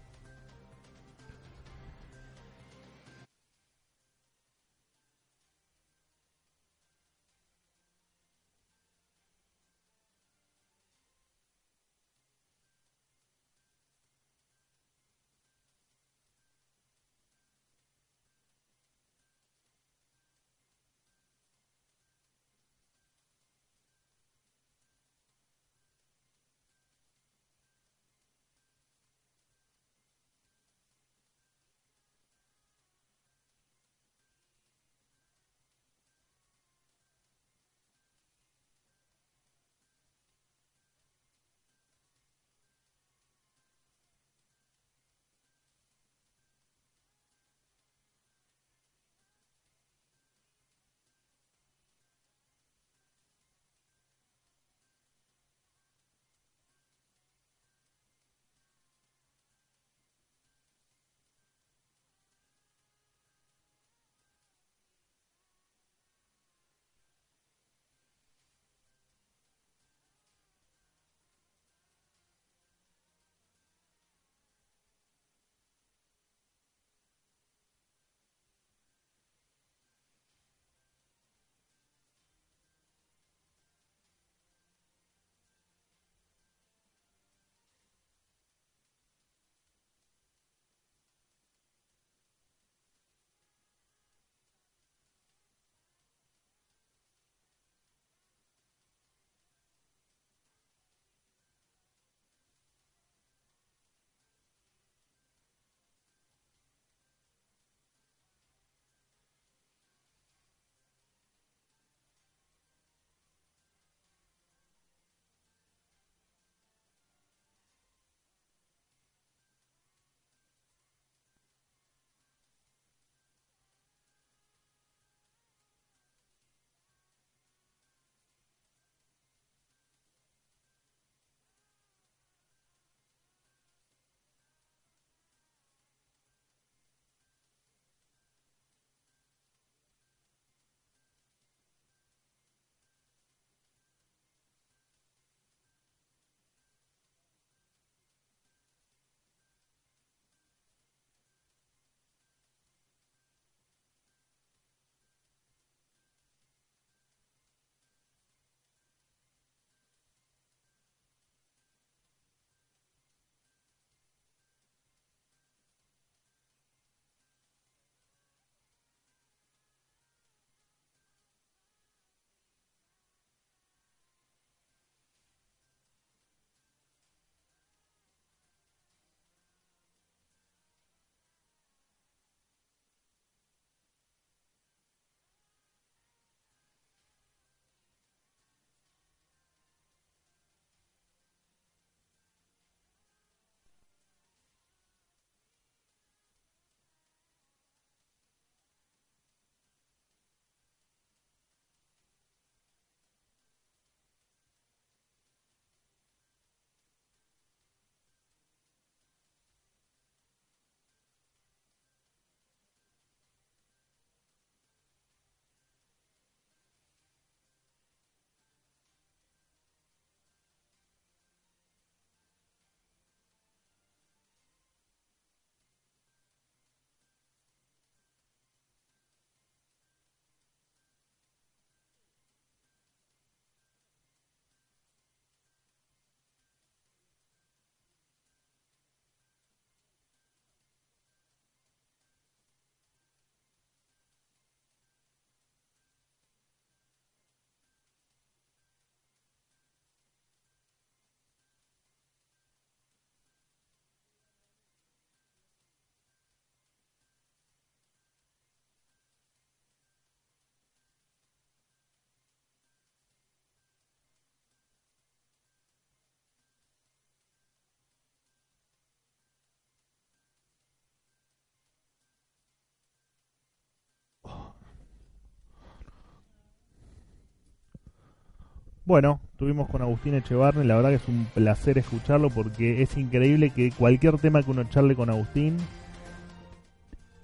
Bueno, estuvimos con Agustín Echevarne, la verdad que es un placer escucharlo porque es increíble que cualquier tema que uno charle con Agustín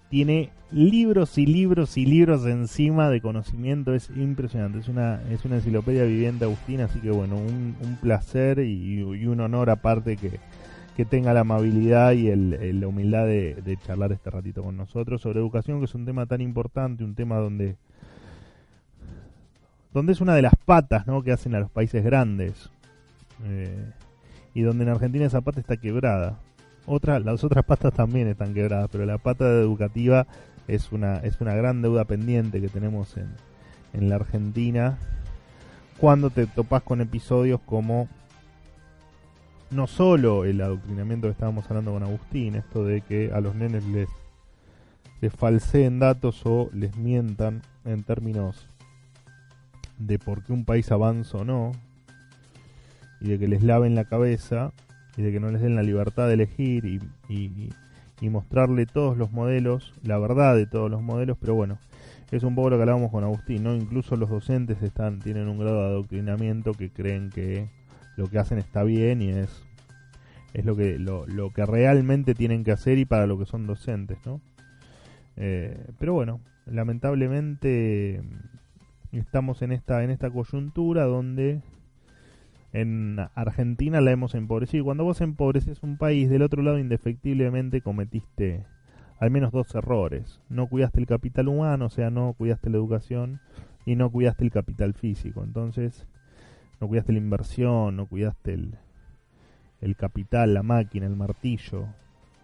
tiene libros y libros y libros encima de conocimiento, es impresionante, es una, es una enciclopedia viviente Agustín, así que bueno, un, placer y, un honor aparte que, que tenga la amabilidad y el, la humildad de, de charlar este ratito con nosotros sobre educación, que es un tema tan importante, un tema donde donde es una de las patas ¿no? que hacen a los países grandes. Eh, y donde en Argentina esa pata está quebrada. Otra, las otras patas también están quebradas, pero la pata educativa es una, es una gran deuda pendiente que tenemos en, en la Argentina cuando te topas con episodios como no solo el adoctrinamiento que estábamos hablando con Agustín, esto de que a los nenes les, les falseen datos o les mientan en términos de por qué un país avanza o no, y de que les laven la cabeza, y de que no les den la libertad de elegir y, y, mostrarle todos los modelos, la verdad de todos los modelos, pero bueno, es un poco lo que hablábamos con Agustín, ¿no? Incluso los docentes están, tienen un grado de adoctrinamiento que creen que lo que hacen está bien y es, es lo que, lo, lo que realmente tienen que hacer y para lo que son docentes, ¿no? Eh, pero bueno, lamentablemente estamos en esta, en esta coyuntura donde en Argentina la hemos empobrecido. Cuando vos empobreces un país, del otro lado indefectiblemente cometiste al menos dos errores. No cuidaste el capital humano, o sea, no cuidaste la educación y no cuidaste el capital físico. Entonces, no cuidaste la inversión, no cuidaste el, el capital, la máquina, el martillo,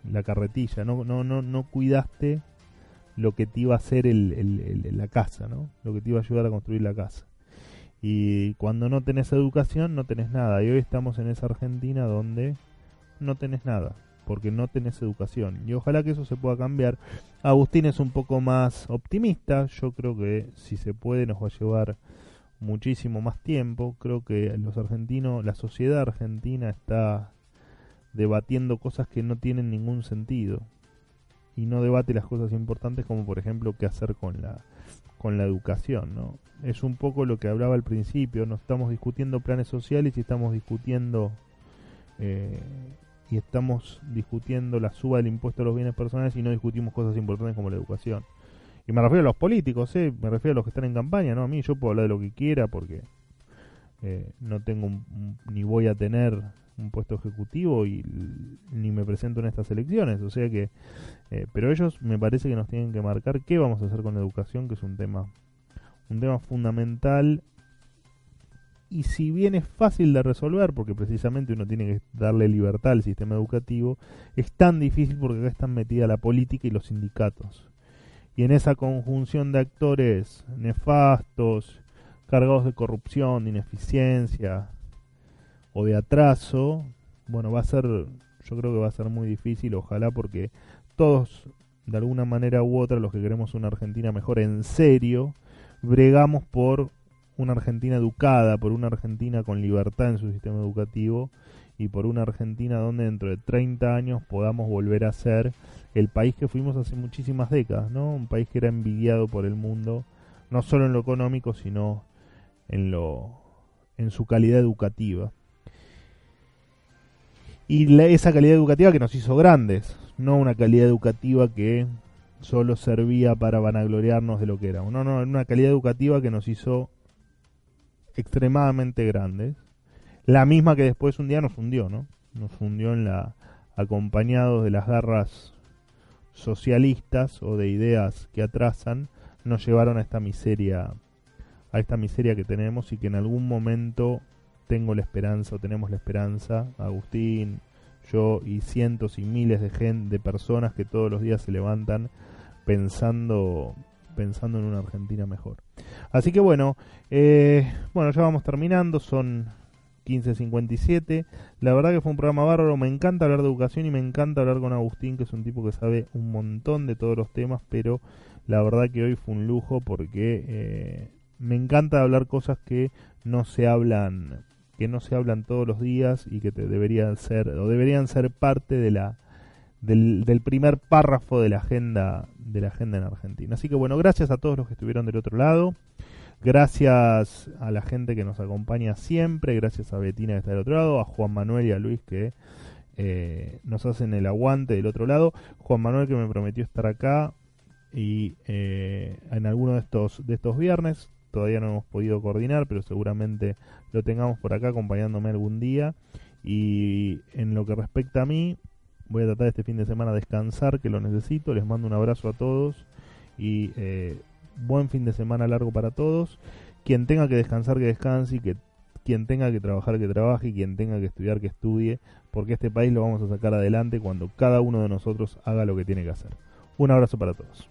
la carretilla, no, no, no, no cuidaste lo que te iba a hacer el, la casa, ¿no? Lo que te iba a ayudar a construir la casa. Y cuando no tenés educación, no tenés nada. Y hoy estamos en esa Argentina donde no tenés nada, porque no tenés educación. Y ojalá que eso se pueda cambiar. Agustín es un poco más optimista. Yo creo que si se puede nos va a llevar muchísimo más tiempo. Creo que los argentinos, la sociedad argentina está debatiendo cosas que no tienen ningún sentido y no debate las cosas importantes como por ejemplo qué hacer con la con la educación, ¿no? Es un poco lo que hablaba al principio, no estamos discutiendo planes sociales y estamos discutiendo eh, y estamos discutiendo la suba del impuesto a los bienes personales y no discutimos cosas importantes como la educación. Y me refiero a los políticos, ¿eh? me refiero a los que están en campaña, ¿no? A mí yo puedo hablar de lo que quiera porque eh, no tengo ni voy a tener un puesto ejecutivo y ni me presento en estas elecciones. O sea que, eh, pero ellos me parece que nos tienen que marcar qué vamos a hacer con la educación, que es un tema, un tema fundamental. Y si bien es fácil de resolver, porque precisamente uno tiene que darle libertad al sistema educativo, es tan difícil porque acá están metida la política y los sindicatos. Y en esa conjunción de actores nefastos, cargados de corrupción, de ineficiencia, o de atraso, bueno, va a ser, yo creo que va a ser muy difícil, ojalá porque todos, de alguna manera u otra, los que queremos una Argentina mejor en serio, bregamos por una Argentina educada, por una Argentina con libertad en su sistema educativo y por una Argentina donde dentro de 30 años podamos volver a ser el país que fuimos hace muchísimas décadas, ¿no? Un país que era envidiado por el mundo, no solo en lo económico, sino en lo en su calidad educativa y esa calidad educativa que nos hizo grandes, no una calidad educativa que solo servía para vanagloriarnos de lo que éramos, no, no, una calidad educativa que nos hizo extremadamente grandes, la misma que después un día nos hundió, ¿no? Nos hundió en la acompañados de las garras socialistas o de ideas que atrasan, nos llevaron a esta miseria a esta miseria que tenemos y que en algún momento tengo la esperanza o tenemos la esperanza, Agustín, yo y cientos y miles de gente, de personas que todos los días se levantan pensando pensando en una Argentina mejor. Así que bueno, eh, bueno, ya vamos terminando, son 15.57. La verdad que fue un programa bárbaro, me encanta hablar de educación y me encanta hablar con Agustín, que es un tipo que sabe un montón de todos los temas, pero la verdad que hoy fue un lujo porque eh, me encanta hablar cosas que no se hablan que no se hablan todos los días y que te deberían ser o deberían ser parte de la del, primer párrafo de la agenda de la agenda en Argentina. Así que bueno, gracias a todos los que estuvieron del otro lado. Gracias a la gente que nos acompaña siempre, gracias a Betina que está del otro lado, a Juan Manuel y a Luis que eh, nos hacen el aguante del otro lado. Juan Manuel que me prometió estar acá y eh, en alguno de estos, de estos viernes. Todavía no hemos podido coordinar, pero seguramente lo tengamos por acá acompañándome algún día. Y en lo que respecta a mí, voy a tratar este fin de semana de descansar, que lo necesito. Les mando un abrazo a todos y eh, buen fin de semana largo para todos. Quien tenga que descansar, que descanse y que quien tenga que trabajar, que trabaje y quien tenga que estudiar, que estudie, porque este país lo vamos a sacar adelante cuando cada uno de nosotros haga lo que tiene que hacer. Un abrazo para todos.